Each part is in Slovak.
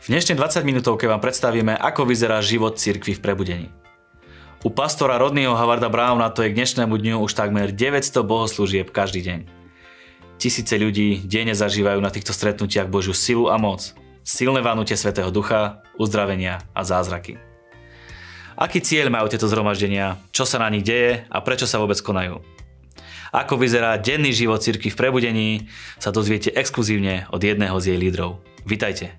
V dnešnej 20 minútovke vám predstavíme, ako vyzerá život cirkvi v prebudení. U pastora Rodneyho Havarda Browna to je k dnešnému dňu už takmer 900 bohoslúžieb každý deň. Tisíce ľudí denne zažívajú na týchto stretnutiach Božiu silu a moc, silné vanutie Svetého Ducha, uzdravenia a zázraky. Aký cieľ majú tieto zhromaždenia, čo sa na nich deje a prečo sa vôbec konajú? Ako vyzerá denný život cirkvi v prebudení, sa dozviete exkluzívne od jedného z jej lídrov. Vitajte!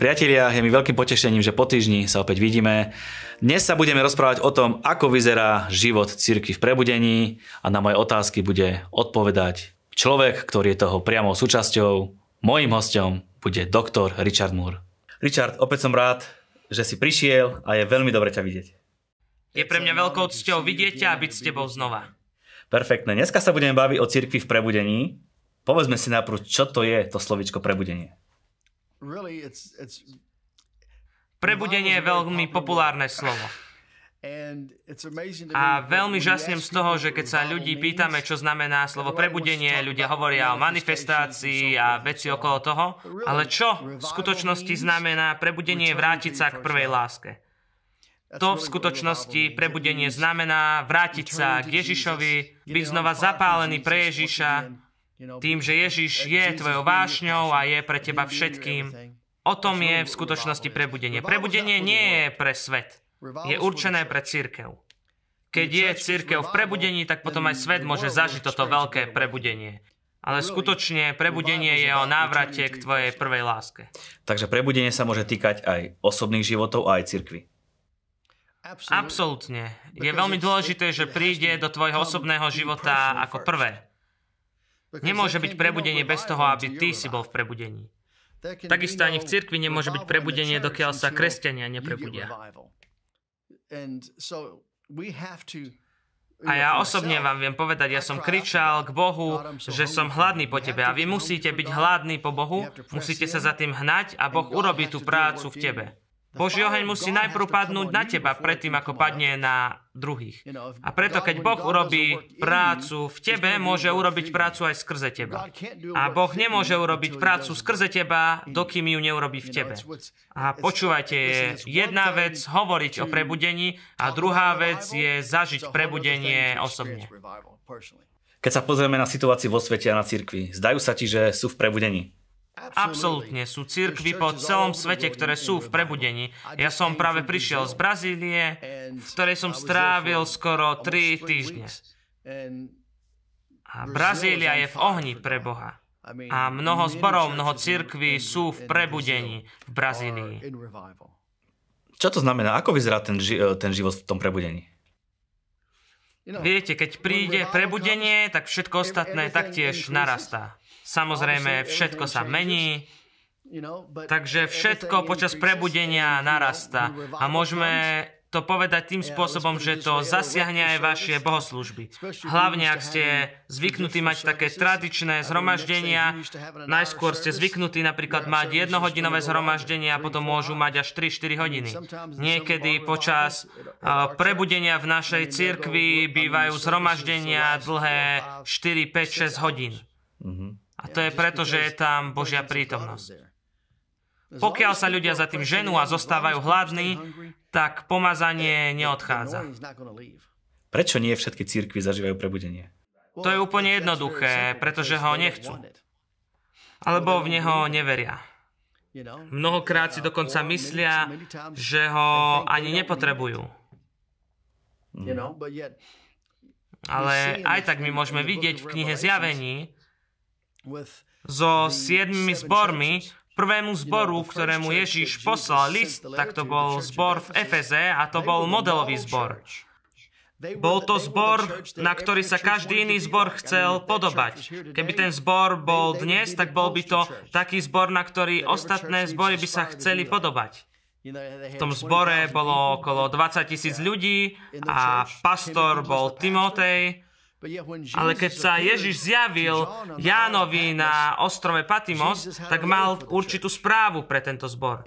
Priatelia, je mi veľkým potešením, že po týždni sa opäť vidíme. Dnes sa budeme rozprávať o tom, ako vyzerá život cirkvi v prebudení a na moje otázky bude odpovedať človek, ktorý je toho priamou súčasťou. Mojím hostom bude doktor Richard Moore. Richard, opäť som rád, že si prišiel a je veľmi dobre ťa vidieť. Je pre mňa veľkou cťou vidieť ťa a byť s tebou znova. Perfektne. Dneska sa budeme baviť o cirkvi v prebudení. Povedzme si najprv, čo to je to slovičko prebudenie. Prebudenie je veľmi populárne slovo. A veľmi žasnem z toho, že keď sa ľudí pýtame, čo znamená slovo prebudenie, ľudia hovoria o manifestácii a veci okolo toho, ale čo v skutočnosti znamená prebudenie vrátiť sa k prvej láske? To v skutočnosti prebudenie znamená vrátiť sa k Ježišovi, byť znova zapálený pre Ježiša, tým, že Ježiš je tvojou vášňou a je pre teba všetkým. O tom je v skutočnosti prebudenie. Prebudenie nie je pre svet. Je určené pre církev. Keď je církev v prebudení, tak potom aj svet môže zažiť toto veľké prebudenie. Ale skutočne prebudenie je o návrate k tvojej prvej láske. Takže prebudenie sa môže týkať aj osobných životov a aj cirkvy. Absolútne. Je veľmi dôležité, že príde do tvojho osobného života ako prvé. Nemôže byť prebudenie bez toho, aby ty si bol v prebudení. Takisto ani v cirkvi nemôže byť prebudenie, dokiaľ sa kresťania neprebudia. A ja osobne vám viem povedať, ja som kričal k Bohu, že som hladný po tebe a vy musíte byť hladní po Bohu, musíte sa za tým hnať a Boh urobí tú prácu v tebe. Boží oheň musí najprv padnúť na teba, predtým ako padne na druhých. A preto, keď Boh urobí prácu v tebe, môže urobiť prácu aj skrze teba. A Boh nemôže urobiť prácu skrze teba, dokým ju neurobí v tebe. A počúvajte, je jedna vec hovoriť o prebudení a druhá vec je zažiť prebudenie osobne. Keď sa pozrieme na situáciu vo svete a na cirkvi, zdajú sa ti, že sú v prebudení? Absolútne. Sú církvy po celom svete, ktoré sú v prebudení. Ja som práve prišiel z Brazílie, v ktorej som strávil skoro 3 týždne. A Brazília je v ohni pre Boha. A mnoho zborov, mnoho církví sú v prebudení v Brazílii. Čo to znamená? Ako vyzerá ten, ži- ten život v tom prebudení? Viete, keď príde prebudenie, tak všetko ostatné taktiež narastá. Samozrejme, všetko sa mení, takže všetko počas prebudenia narasta. A môžeme to povedať tým spôsobom, že to zasiahne aj vaše bohoslužby. Hlavne, ak ste zvyknutí mať také tradičné zhromaždenia, najskôr ste zvyknutí napríklad mať jednohodinové zhromaždenia a potom môžu mať až 3-4 hodiny. Niekedy počas prebudenia v našej cirkvi bývajú zhromaždenia dlhé 4, 5, 6 hodín. Mm-hmm. A to je preto, že je tam Božia prítomnosť. Pokiaľ sa ľudia za tým ženú a zostávajú hladní, tak pomazanie neodchádza. Prečo nie všetky církvy zažívajú prebudenie? To je úplne jednoduché, pretože ho nechcú. Alebo v neho neveria. Mnohokrát si dokonca myslia, že ho ani nepotrebujú. Ale aj tak my môžeme vidieť v knihe Zjavení, so siedmimi zbormi, prvému zboru, ktorému Ježíš poslal list, tak to bol zbor v Efeze a to bol modelový zbor. Bol to zbor, na ktorý sa každý iný zbor chcel podobať. Keby ten zbor bol dnes, tak bol by to taký zbor, na ktorý ostatné zbory by sa chceli podobať. V tom zbore bolo okolo 20 tisíc ľudí a pastor bol Timotej, ale keď sa Ježiš zjavil Jánovi na ostrove Patimos, tak mal určitú správu pre tento zbor.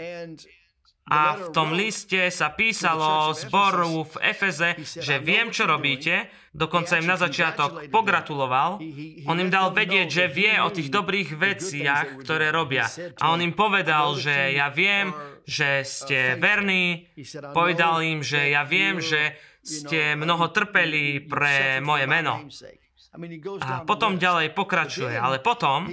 A v tom liste sa písalo zboru v Efeze, že viem, čo robíte, dokonca im na začiatok pogratuloval. On im dal vedieť, že vie o tých dobrých veciach, ktoré robia. A on im povedal, že ja viem, že ste verní. Povedal im, že ja viem, že ste mnoho trpeli pre moje meno. A potom ďalej pokračuje, ale potom,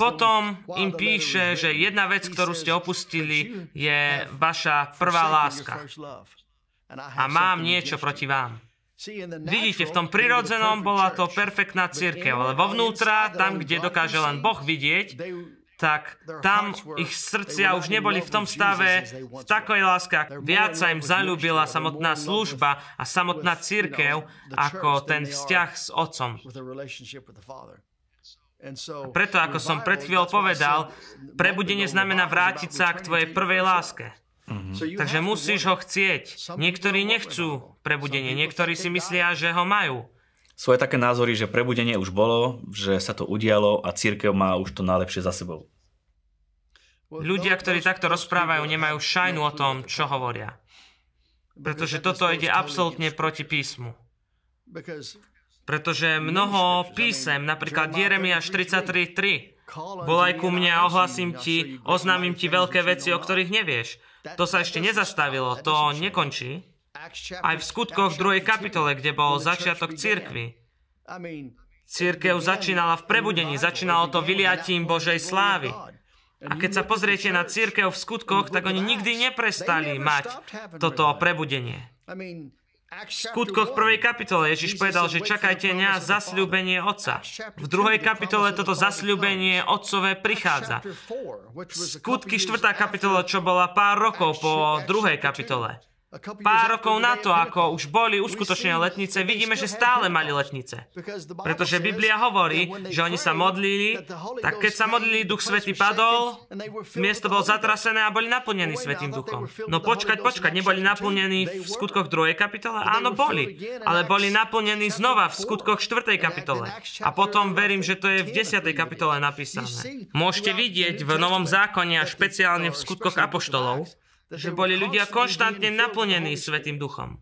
potom im píše, že jedna vec, ktorú ste opustili, je vaša prvá láska. A mám niečo proti vám. Vidíte, v tom prirodzenom bola to perfektná církev, ale vo vnútra, tam, kde dokáže len Boh vidieť, tak tam ich srdcia už neboli v tom stave v takej láske, viac sa im zalúbila samotná služba a samotná církev ako ten vzťah s otcom. A preto, ako som pred chvíľou povedal, prebudenie znamená vrátiť sa k tvojej prvej láske. Mm-hmm. Takže musíš ho chcieť. Niektorí nechcú prebudenie, niektorí si myslia, že ho majú. Sú aj také názory, že prebudenie už bolo, že sa to udialo a církev má už to najlepšie za sebou. Ľudia, ktorí takto rozprávajú, nemajú šajnu o tom, čo hovoria. Pretože toto ide absolútne proti písmu. Pretože mnoho písem, napríklad Jeremiáš 33.3, Volaj ku mne a ohlasím ti, oznámim ti veľké veci, o ktorých nevieš. To sa ešte nezastavilo, to nekončí. Aj v skutkoch 2. kapitole, kde bol začiatok církvy. Církev začínala v prebudení, začínalo to vyliatím Božej slávy. A keď sa pozriete na církev v skutkoch, tak oni nikdy neprestali mať toto prebudenie. V skutkoch prvej kapitole Ježiš povedal, že čakajte na zasľúbenie Otca. V druhej kapitole toto zasľúbenie Otcové prichádza. Skutky 4. kapitola, čo bola pár rokov po druhej kapitole. Pár rokov na to, ako už boli uskutočnené letnice, vidíme, že stále mali letnice. Pretože Biblia hovorí, že oni sa modlili, tak keď sa modlili, Duch Svetý padol, miesto bolo zatrasené a boli naplnení Svetým Duchom. No počkať, počkať, neboli naplnení v skutkoch 2. kapitole? Áno, boli. Ale boli naplnení znova v skutkoch 4. kapitole. A potom verím, že to je v 10. kapitole napísané. Môžete vidieť v Novom zákone a špeciálne v skutkoch apoštolov, že boli ľudia konštantne naplnení Svetým duchom.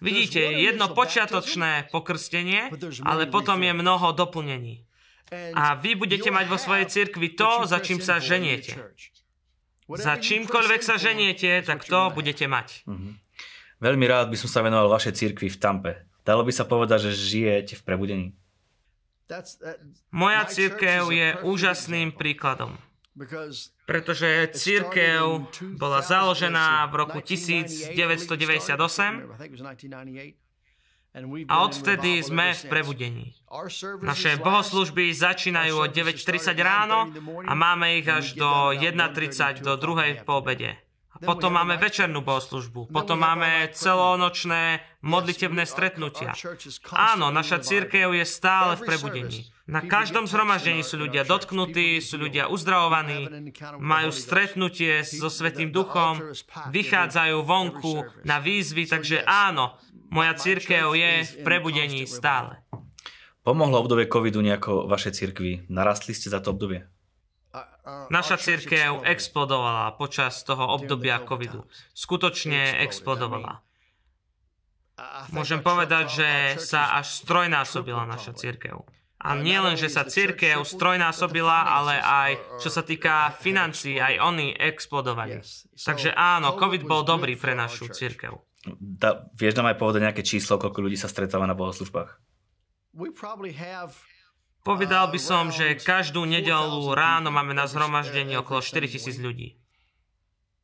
Vidíte, jedno počiatočné pokrstenie, ale potom je mnoho doplnení. A vy budete mať vo svojej cirkvi to, za čím sa ženiete. Za čímkoľvek sa ženiete, tak to budete mať. Mm-hmm. Veľmi rád by som sa venoval vašej cirkvi v Tampe. Dalo by sa povedať, že žijete v prebudení. Moja církev je úžasným príkladom pretože církev bola založená v roku 1998 a odvtedy sme v prebudení. Naše bohoslužby začínajú o 9.40 ráno a máme ich až do 1.30 do druhej po obede. Potom máme večernú bohoslužbu. Potom máme celonočné modlitebné stretnutia. Áno, naša církev je stále v prebudení. Na každom zhromaždení sú ľudia dotknutí, sú ľudia uzdravovaní, majú stretnutie so Svetým Duchom, vychádzajú vonku na výzvy, takže áno, moja církev je v prebudení stále. Pomohlo obdobie covidu nejako vašej církvi? Narastli ste za to obdobie? Naša církev explodovala počas toho obdobia covidu. Skutočne explodovala. Môžem povedať, že sa až strojnásobila naša církev. A nie len, že sa církev strojnásobila, ale aj čo sa týka financií, aj oni explodovali. Takže áno, COVID bol dobrý pre našu církev. Da, vieš nám aj povedať nejaké číslo, koľko ľudí sa stretáva na bohoslužbách? Povedal by som, že každú nedelu ráno máme na zhromaždení okolo 4000 ľudí.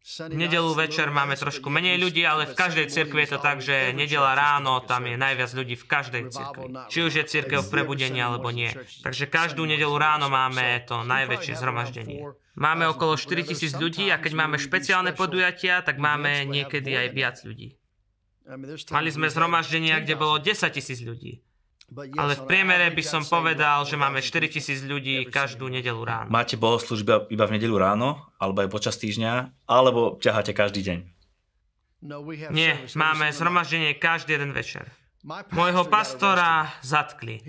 V nedelu večer máme trošku menej ľudí, ale v každej cirkvi je to tak, že nedela ráno, tam je najviac ľudí v každej cirkvi. Či už je cirkev v prebudení alebo nie. Takže každú nedelu ráno máme to najväčšie zhromaždenie. Máme okolo 4000 ľudí a keď máme špeciálne podujatia, tak máme niekedy aj viac ľudí. Mali sme zhromaždenia, kde bolo 10 tisíc ľudí. Ale v priemere by som povedal, že máme 4000 ľudí každú nedelu ráno. Máte bohoslužby iba v nedelu ráno, alebo aj počas týždňa, alebo ťaháte každý deň? No, Nie, máme zhromaždenie každý jeden večer. Môjho pastora zatkli.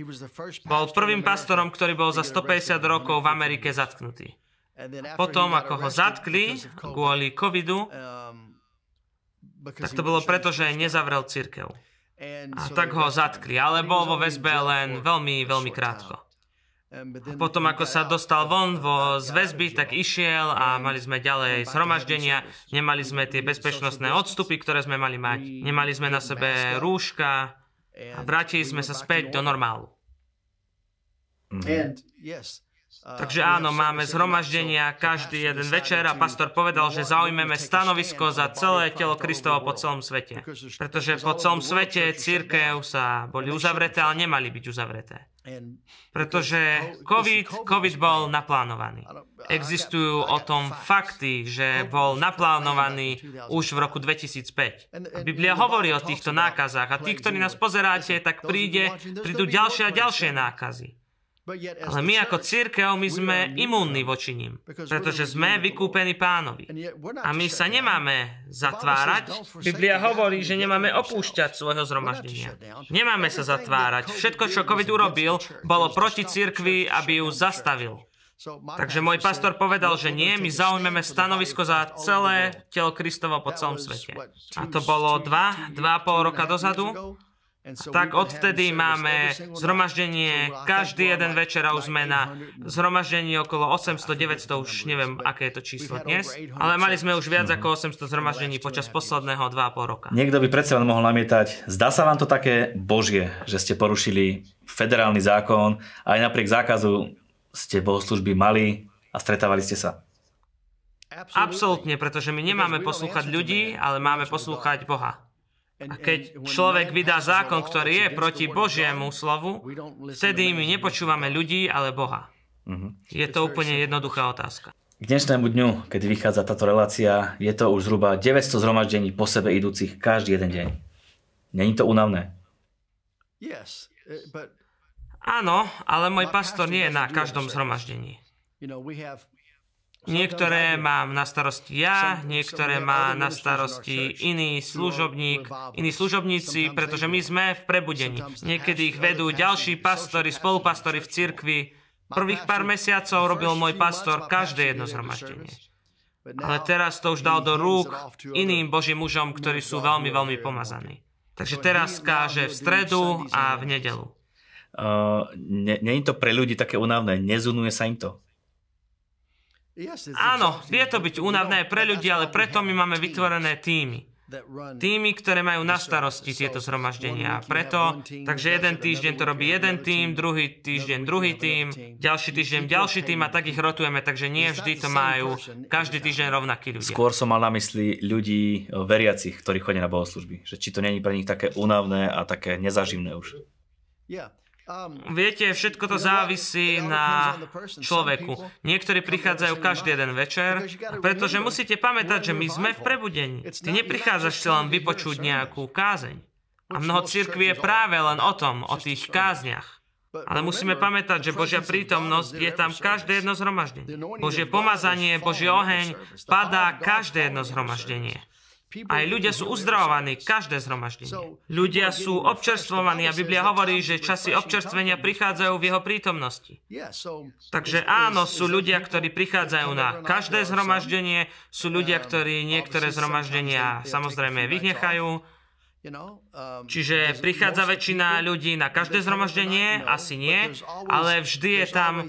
Bol prvým pastorom, ktorý bol za 150 rokov v Amerike zatknutý. Potom, ako ho zatkli kvôli covidu, tak to bolo preto, že nezavrel církev. A tak ho zatkli, ale bol vo väzbe len veľmi, veľmi krátko. A potom, ako sa dostal von vo z väzby, tak išiel a mali sme ďalej zhromaždenia. Nemali sme tie bezpečnostné odstupy, ktoré sme mali mať. Nemali sme na sebe rúška a vrátili sme sa späť do normálu. Mm-hmm. Takže áno, máme zhromaždenia každý jeden večer a pastor povedal, že zaujmeme stanovisko za celé telo Kristovo po celom svete. Pretože po celom svete církev sa boli uzavreté, ale nemali byť uzavreté. Pretože COVID, COVID bol naplánovaný. Existujú o tom fakty, že bol naplánovaný už v roku 2005. Biblia hovorí o týchto nákazách a tí, ktorí nás pozeráte, tak príde, prídu ďalšie a ďalšie nákazy. Ale my ako církev, my sme imúnni voči ním, pretože sme vykúpení pánovi. A my sa nemáme zatvárať. Biblia hovorí, že nemáme opúšťať svojho zhromaždenia. Nemáme sa zatvárať. Všetko, čo COVID urobil, bolo proti církvi, aby ju zastavil. Takže môj pastor povedal, že nie, my zaujmeme stanovisko za celé telo Kristovo po celom svete. A to bolo dva, dva a pol roka dozadu. Tak odvtedy máme zhromaždenie každý jeden večer a už sme na zhromaždení okolo 800-900, už neviem, aké je to číslo dnes, ale mali sme už viac ako 800 zhromaždení počas posledného 2,5 roka. Niekto by predsa len mohol namietať, zdá sa vám to také božie, že ste porušili federálny zákon a aj napriek zákazu ste bohoslužby mali a stretávali ste sa. Absolútne, pretože my nemáme poslúchať ľudí, ale máme poslúchať Boha. A keď človek vydá zákon, ktorý je proti Božiemu slovu, vtedy my nepočúvame ľudí, ale Boha. Mhm. Je to úplne jednoduchá otázka. K dnešnému dňu, keď vychádza táto relácia, je to už zhruba 900 zhromaždení po sebe idúcich každý jeden deň. Není to únavné? Áno, ale môj pastor nie je na každom zhromaždení. Niektoré mám na starosti ja, niektoré má na starosti iný služobník, iní služobníci, pretože my sme v prebudení. Niekedy ich vedú ďalší pastori, spolupastori v cirkvi. Prvých pár mesiacov robil môj pastor každé jedno zhromaždenie. Ale teraz to už dal do rúk iným božím mužom, ktorí sú veľmi, veľmi pomazaní. Takže teraz káže v stredu a v nedelu. Uh, Není to pre ľudí také unavné? Nezunuje sa im to? Áno, vie to byť únavné pre ľudí, ale preto my máme vytvorené týmy. Týmy, ktoré majú na starosti tieto zhromaždenia. Preto, takže jeden týždeň to robí jeden tým, druhý týždeň druhý tým, ďalší týždeň ďalší tým a tak ich rotujeme, takže nie vždy to majú každý týždeň rovnakí ľudia. Skôr som mal na mysli ľudí veriacich, ktorí chodia na bohoslužby. Že či to není pre nich také únavné a také nezaživné už. Um, Viete, všetko to závisí na človeku. Niektorí prichádzajú každý jeden večer, pretože musíte pamätať, že my sme v prebudení. Ty neprichádzaš si len vypočuť nejakú kázeň. A mnoho cirkví je práve len o tom, o tých kázniach. Ale musíme pamätať, že Božia prítomnosť je tam každé jedno zhromaždenie. Božie pomazanie, Boží oheň padá každé jedno zhromaždenie. Aj ľudia sú uzdravovaní, každé zhromaždenie. Ľudia sú občerstvovaní a Biblia hovorí, že časy občerstvenia prichádzajú v jeho prítomnosti. Takže áno, sú ľudia, ktorí prichádzajú na každé zhromaždenie, sú ľudia, ktorí niektoré zhromaždenia samozrejme vynechajú, Čiže prichádza väčšina ľudí na každé zhromaždenie? Asi nie, ale vždy je tam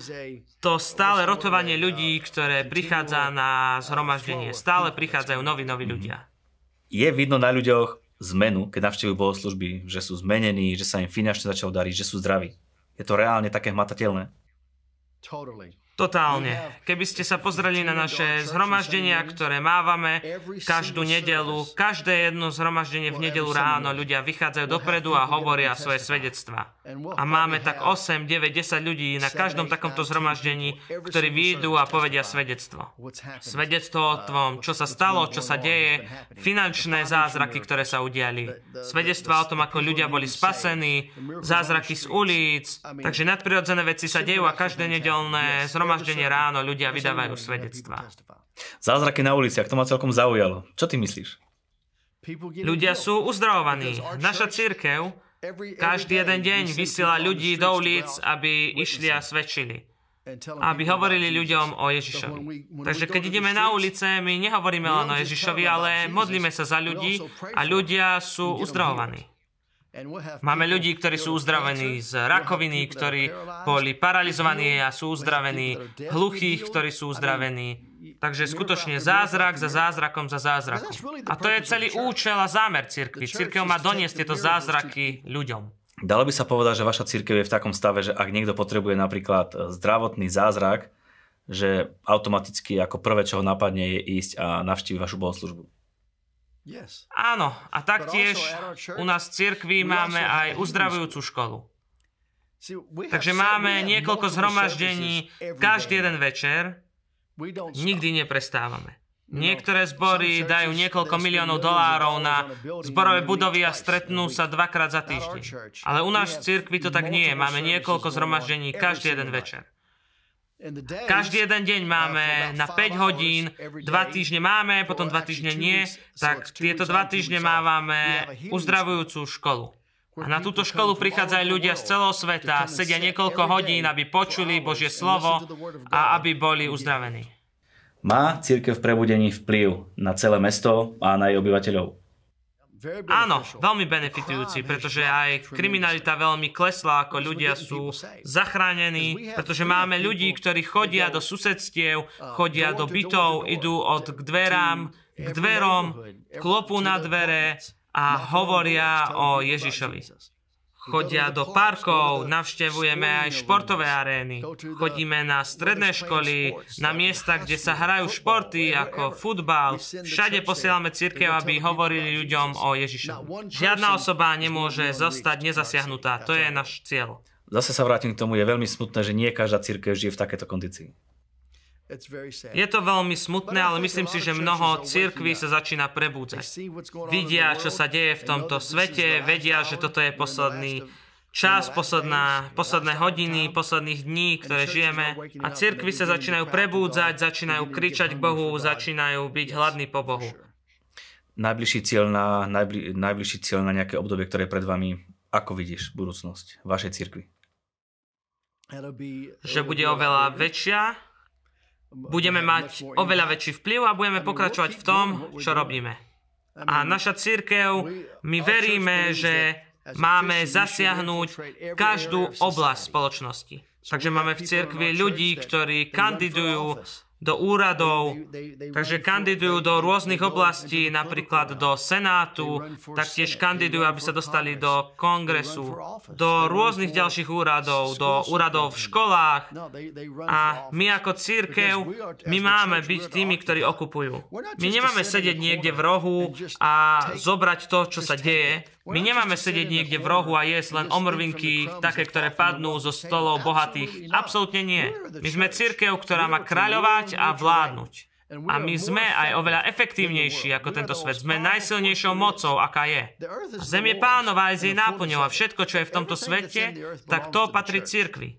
to stále rotovanie ľudí, ktoré prichádza na zhromaždenie. Stále prichádzajú noví, noví ľudia je vidno na ľuďoch zmenu, keď navštevujú bohoslužby, že sú zmenení, že sa im finančne začalo dariť, že sú zdraví. Je to reálne také hmatateľné? Totálne. Keby ste sa pozreli na naše zhromaždenia, ktoré mávame každú nedelu, každé jedno zhromaždenie v nedelu ráno, ľudia vychádzajú dopredu a hovoria svoje svedectva. A máme tak 8, 9, 10 ľudí na každom takomto zhromaždení, ktorí výjdu a povedia svedectvo. Svedectvo o tom, čo sa stalo, čo sa deje, finančné zázraky, ktoré sa udiali. Svedectva o tom, ako ľudia boli spasení, zázraky z ulic. Takže nadprirodzené veci sa dejú a každé nedelné zhromaždenie ráno ľudia vydávajú svedectvá. Zázraky na uliciach, to ma celkom zaujalo. Čo ty myslíš? Ľudia sú uzdravovaní. Naša církev každý jeden deň vysiela ľudí do ulic, aby išli a svedčili. aby hovorili ľuďom o Ježišovi. Takže keď ideme na ulice, my nehovoríme len o Ježišovi, ale modlíme sa za ľudí a ľudia sú uzdravovaní. Máme ľudí, ktorí sú uzdravení z rakoviny, ktorí boli paralizovaní a sú uzdravení, hluchých, ktorí sú uzdravení. Takže skutočne zázrak za zázrakom za zázrakom. A to je celý účel a zámer cirkvi. Cirkev má doniesť tieto zázraky ľuďom. Dalo by sa povedať, že vaša církev je v takom stave, že ak niekto potrebuje napríklad e, zdravotný zázrak, že automaticky ako prvé, čo ho napadne, je ísť a navštíviť vašu bohoslužbu. Áno, a taktiež u nás v cirkvi máme aj uzdravujúcu školu. Takže máme niekoľko zhromaždení každý jeden večer, nikdy neprestávame. Niektoré zbory dajú niekoľko miliónov dolárov na zborové budovy a stretnú sa dvakrát za týždeň. Ale u nás v cirkvi to tak nie je. Máme niekoľko zhromaždení každý jeden večer. Každý jeden deň máme na 5 hodín, dva týždne máme, potom dva týždne nie, tak tieto dva týždne máme uzdravujúcu školu. A na túto školu prichádzajú ľudia z celého sveta, sedia niekoľko hodín, aby počuli Božie slovo a aby boli uzdravení. Má církev prebudení vplyv na celé mesto a na jej obyvateľov? Áno, veľmi benefitujúci, pretože aj kriminalita veľmi klesla, ako ľudia sú zachránení, pretože máme ľudí, ktorí chodia do susedstiev, chodia do bytov, idú od k dverám, k dverom, klopú na dvere a hovoria o Ježišovi chodia do parkov, navštevujeme aj športové arény, chodíme na stredné školy, na miesta, kde sa hrajú športy ako futbal. Všade posielame církev, aby hovorili ľuďom o Ježišovi. Žiadna osoba nemôže zostať nezasiahnutá. To je náš cieľ. Zase sa vrátim k tomu, je veľmi smutné, že nie každá církev žije v takéto kondícii. Je to veľmi smutné, ale myslím si, že mnoho církví sa začína prebúdzať. Vidia, čo sa deje v tomto svete, vedia, že toto je posledný čas, posledná, posledné hodiny, posledných dní, ktoré žijeme. A církvy sa začínajú prebúdzať, začínajú kričať k Bohu, začínajú byť hladní po Bohu. Najbližší cieľ na, najbli, najbližší cieľ na nejaké obdobie, ktoré je pred vami, ako vidíš budúcnosť vašej církvy? Že bude oveľa väčšia, budeme mať oveľa väčší vplyv a budeme pokračovať v tom, čo robíme. A naša církev, my veríme, že máme zasiahnuť každú oblasť spoločnosti. Takže máme v cirkvi ľudí, ktorí kandidujú do úradov, takže kandidujú do rôznych oblastí, napríklad do Senátu, taktiež kandidujú, aby sa dostali do kongresu, do rôznych ďalších úradov, do úradov v školách. A my ako církev, my máme byť tými, ktorí okupujú. My nemáme sedieť niekde v rohu a zobrať to, čo sa deje. My nemáme sedieť niekde v rohu a jesť len omrvinky, také, ktoré padnú zo stolov bohatých. Absolútne nie. My sme církev, ktorá má kráľovať a vládnuť. A my sme aj oveľa efektívnejší ako tento svet. Sme najsilnejšou mocou, aká je. Zem je pánova aj z jej náplňou a všetko, čo je v tomto svete, tak to patrí cirkvi.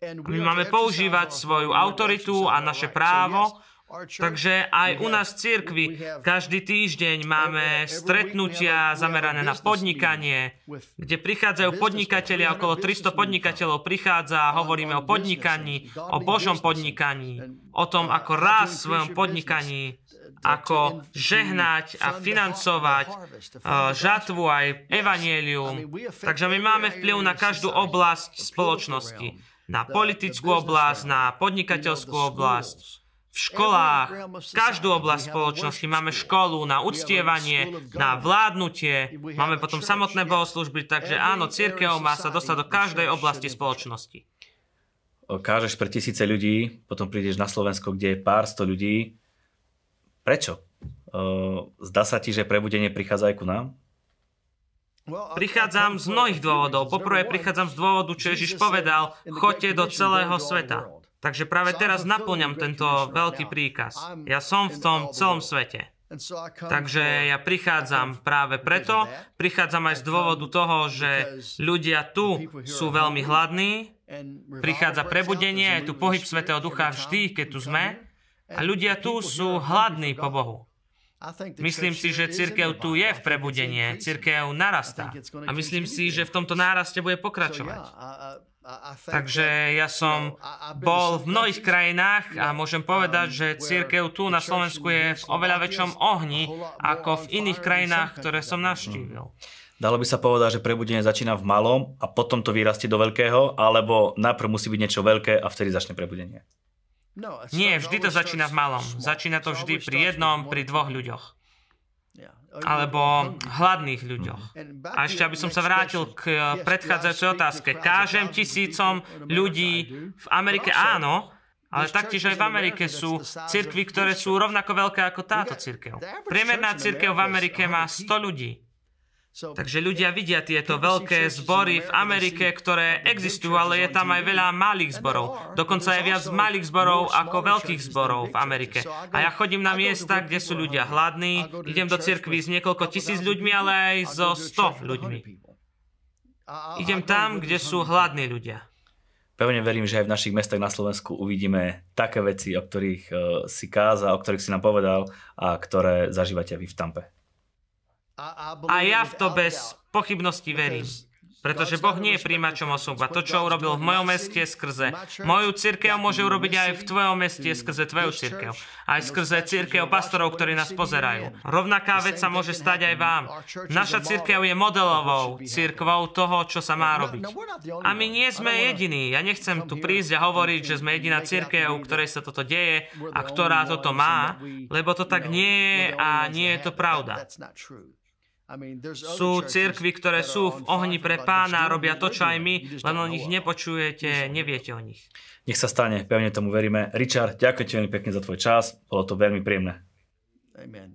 My máme používať svoju autoritu a naše právo Takže aj u nás v cirkvi každý týždeň máme stretnutia zamerané na podnikanie, kde prichádzajú podnikatelia, okolo 300 podnikateľov prichádza a hovoríme o podnikaní, o Božom podnikaní, o tom, ako raz v svojom podnikaní, ako žehnať a financovať uh, žatvu aj evanielium. Takže my máme vplyv na každú oblasť spoločnosti. Na politickú oblasť, na podnikateľskú oblasť v školách, každú oblasť spoločnosti. Máme školu na uctievanie, na vládnutie, máme potom samotné bohoslužby, takže áno, církev má sa dostať do každej oblasti spoločnosti. Kážeš pre tisíce ľudí, potom prídeš na Slovensko, kde je pár sto ľudí. Prečo? Zdá sa ti, že prebudenie prichádza aj ku nám? Prichádzam z mnohých dôvodov. Poprvé prichádzam z dôvodu, čo Ježiš povedal, choďte do celého sveta. Takže práve teraz naplňam tento veľký príkaz. Ja som v tom celom svete. Takže ja prichádzam práve preto, prichádzam aj z dôvodu toho, že ľudia tu sú veľmi hladní, prichádza prebudenie, je tu pohyb Svetého Ducha vždy, keď tu sme, a ľudia tu sú hladní po Bohu. Myslím si, že církev tu je v prebudenie, církev narastá. A myslím si, že v tomto náraste bude pokračovať. Takže ja som bol v mnohých krajinách a môžem povedať, že církev tu na Slovensku je v oveľa väčšom ohni ako v iných krajinách, ktoré som navštívil. Dalo by sa povedať, že prebudenie začína v malom a potom to vyrastie do veľkého, alebo najprv musí byť niečo veľké a vtedy začne prebudenie? Nie, vždy to začína v malom. Začína to vždy pri jednom, pri dvoch ľuďoch alebo hladných ľuďoch. A ešte, aby som sa vrátil k predchádzajúcej otázke. Kážem tisícom ľudí v Amerike? Áno, ale taktiež aj v Amerike sú cirkvy, ktoré sú rovnako veľké ako táto cirkev. Priemerná cirkev v Amerike má 100 ľudí. Takže ľudia vidia tieto veľké zbory v Amerike, ktoré existujú, ale je tam aj veľa malých zborov. Dokonca je viac malých zborov ako veľkých zborov v Amerike. A ja chodím na miesta, kde sú ľudia hladní, idem do cirkvi s niekoľko tisíc ľuďmi, ale aj so sto ľuďmi. Idem tam, kde sú hladní ľudia. Pevne verím, že aj v našich mestách na Slovensku uvidíme také veci, o ktorých uh, si káza, o ktorých si nám povedal a ktoré zažívate vy v Tampe. A ja v to bez pochybnosti verím. Pretože Boh nie je príjimačom osoba. To, čo urobil v mojom meste skrze moju církev, môže urobiť aj v tvojom meste skrze tvoju církev. Aj skrze církev pastorov, ktorí nás pozerajú. Rovnaká vec sa môže stať aj vám. Naša církev je modelovou církvou toho, čo sa má robiť. A my nie sme jediní. Ja nechcem tu prísť a hovoriť, že sme jediná církev, ktorej sa toto deje a ktorá toto má, lebo to tak nie je a nie je to pravda. Sú cirkvy, ktoré sú v ohni pre pána, robia to, čo aj my, len o nich nepočujete, neviete o nich. Nech sa stane, pevne tomu veríme. Richard, ďakujem ti veľmi pekne za tvoj čas, bolo to veľmi príjemné.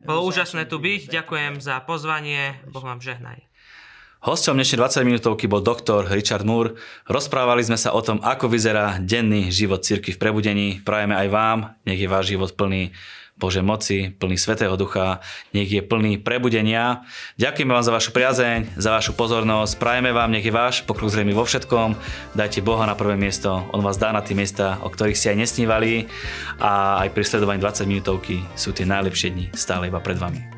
Bolo úžasné tu byť, ďakujem za pozvanie, Boh vám žehnaj. Hosťom dnešnej 20 minútovky bol doktor Richard Moore. Rozprávali sme sa o tom, ako vyzerá denný život cirkvi v prebudení. Prajeme aj vám, nech je váš život plný Bože moci, plný Svetého Ducha, nech je plný prebudenia. Ďakujeme vám za vašu priazeň, za vašu pozornosť, prajeme vám, nech je váš pokrok zrejmy vo všetkom, dajte Boha na prvé miesto, On vás dá na tie miesta, o ktorých si aj nesnívali a aj pri sledovaní 20 minútovky sú tie najlepšie dni stále iba pred vami.